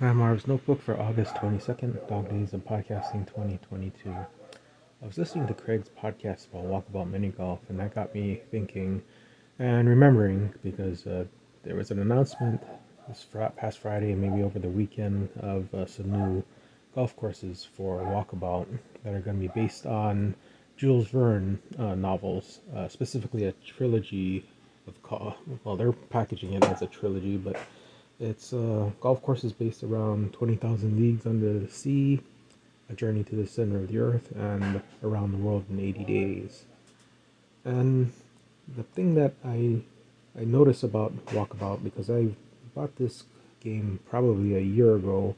Mad Marv's Notebook for August 22nd, Dog Days of Podcasting 2022. I was listening to Craig's podcast about Walkabout Mini Golf, and that got me thinking and remembering because uh, there was an announcement this past Friday and maybe over the weekend of uh, some new golf courses for Walkabout that are going to be based on Jules Verne uh, novels, uh, specifically a trilogy of, well, they're packaging it as a trilogy, but it's uh, golf course is based around 20,000 leagues under the sea, a journey to the center of the earth, and around the world in 80 days. And the thing that I I notice about Walkabout because I bought this game probably a year ago,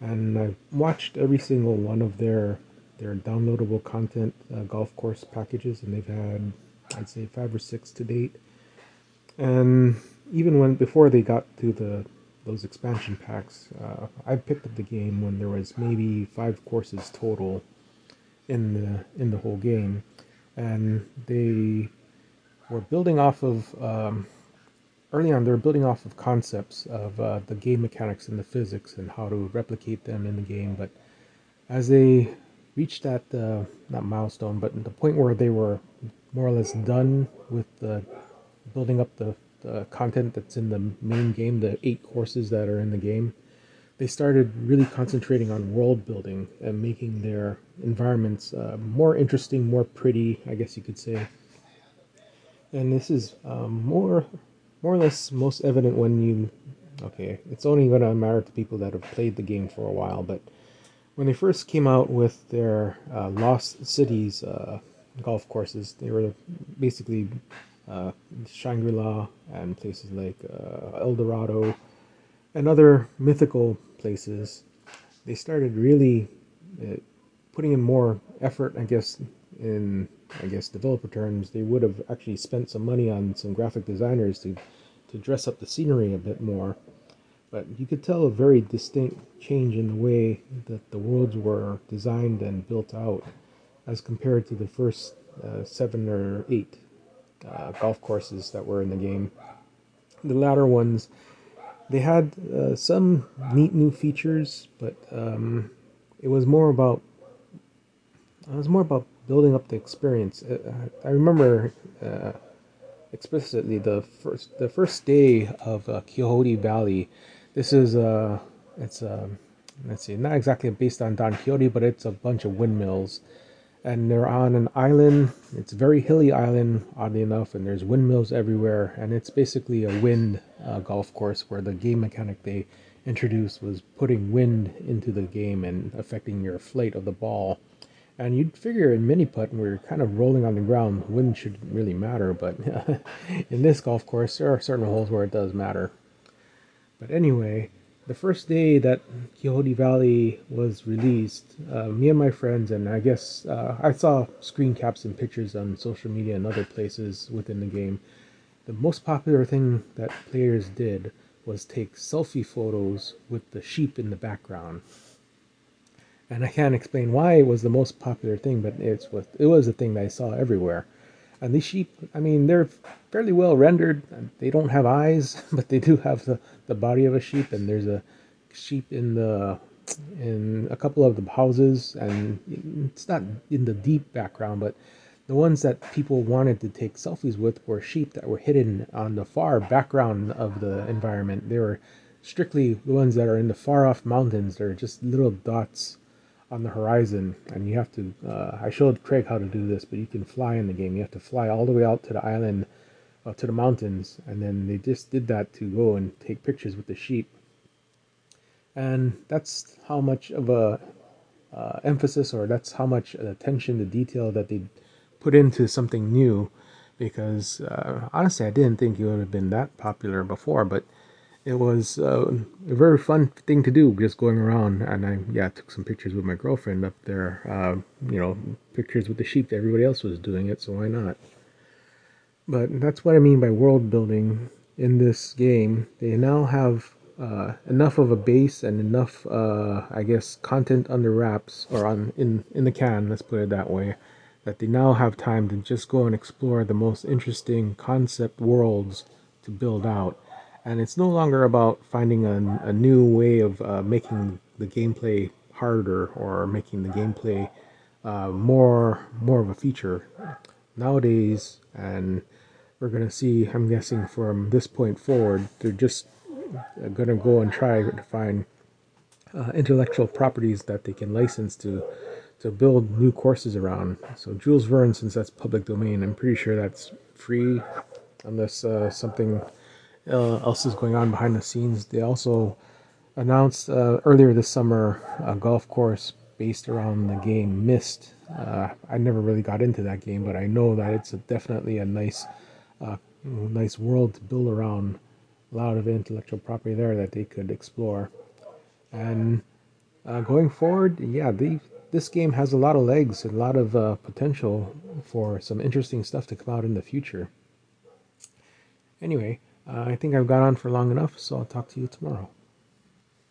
and I've watched every single one of their their downloadable content uh, golf course packages, and they've had I'd say five or six to date. And even when before they got to the those expansion packs, uh, I picked up the game when there was maybe five courses total in the in the whole game, and they were building off of um, early on. They were building off of concepts of uh, the game mechanics and the physics and how to replicate them in the game. But as they reached that uh, not milestone, but the point where they were more or less done with the building up the the content that's in the main game, the eight courses that are in the game, they started really concentrating on world building and making their environments uh, more interesting, more pretty, I guess you could say. And this is um, more, more or less most evident when you, okay, it's only going to matter to people that have played the game for a while, but when they first came out with their uh, Lost Cities uh, golf courses, they were basically uh, Shangri La and places like uh, El Dorado and other mythical places, they started really uh, putting in more effort, I guess, in I guess developer terms. They would have actually spent some money on some graphic designers to to dress up the scenery a bit more. But you could tell a very distinct change in the way that the worlds were designed and built out as compared to the first uh, seven or eight uh, golf courses that were in the game. The latter ones, they had uh, some neat new features, but um, it was more about it was more about building up the experience. Uh, I remember uh, explicitly the first the first day of uh, Quixote Valley. This is uh, it's um, let's see, not exactly based on Don Quixote, but it's a bunch of windmills and they're on an island. It's a very hilly island, oddly enough, and there's windmills everywhere. And it's basically a wind uh, golf course where the game mechanic they introduced was putting wind into the game and affecting your flight of the ball. And you'd figure in mini putt, when we're kind of rolling on the ground, wind shouldn't really matter. But in this golf course, there are certain holes where it does matter. But anyway, the first day that Quixote Valley was released, uh, me and my friends, and I guess uh, I saw screen caps and pictures on social media and other places within the game. The most popular thing that players did was take selfie photos with the sheep in the background. And I can't explain why it was the most popular thing, but it's it was a thing that I saw everywhere. And these sheep, I mean, they're fairly well rendered. They don't have eyes, but they do have the, the body of a sheep. And there's a sheep in the in a couple of the houses, and it's not in the deep background, but the ones that people wanted to take selfies with were sheep that were hidden on the far background of the environment. They were strictly the ones that are in the far off mountains. They're just little dots on the horizon and you have to uh, i showed craig how to do this but you can fly in the game. You have to fly all the way out to the island uh, to the mountains and then they just did that to go and take pictures with the sheep. And that's how much of a uh, emphasis or that's how much attention to detail that they put into something new because uh, honestly i didn't think it would have been that popular before but it was uh, a very fun thing to do just going around and i yeah took some pictures with my girlfriend up there uh, you know pictures with the sheep everybody else was doing it so why not? But that's what i mean by world building in this game. They now have uh, enough of a base and enough uh, i guess content under wraps or on in in the can let's put it that way that they now have time to just go and explore the most interesting concept worlds to build out and it's no longer about finding a, a new way of uh, making the gameplay harder or making the gameplay uh, more more of a feature nowadays. And we're going to see i'm guessing from this point forward they're just going to go and try to find uh, intellectual properties that they can license to to build new courses around. So jules verne since that's public domain i'm pretty sure that's free unless uh, something uh, else is going on behind the scenes. They also announced uh, earlier this summer a golf course based around the game Myst. Uh, I never really got into that game, but I know that it's a, definitely a nice, uh, nice world to build around. A lot of intellectual property there that they could explore. And uh, going forward, yeah, this game has a lot of legs, a lot of uh, potential for some interesting stuff to come out in the future. Anyway, uh, I think I've gone on for long enough, so I'll talk to you tomorrow.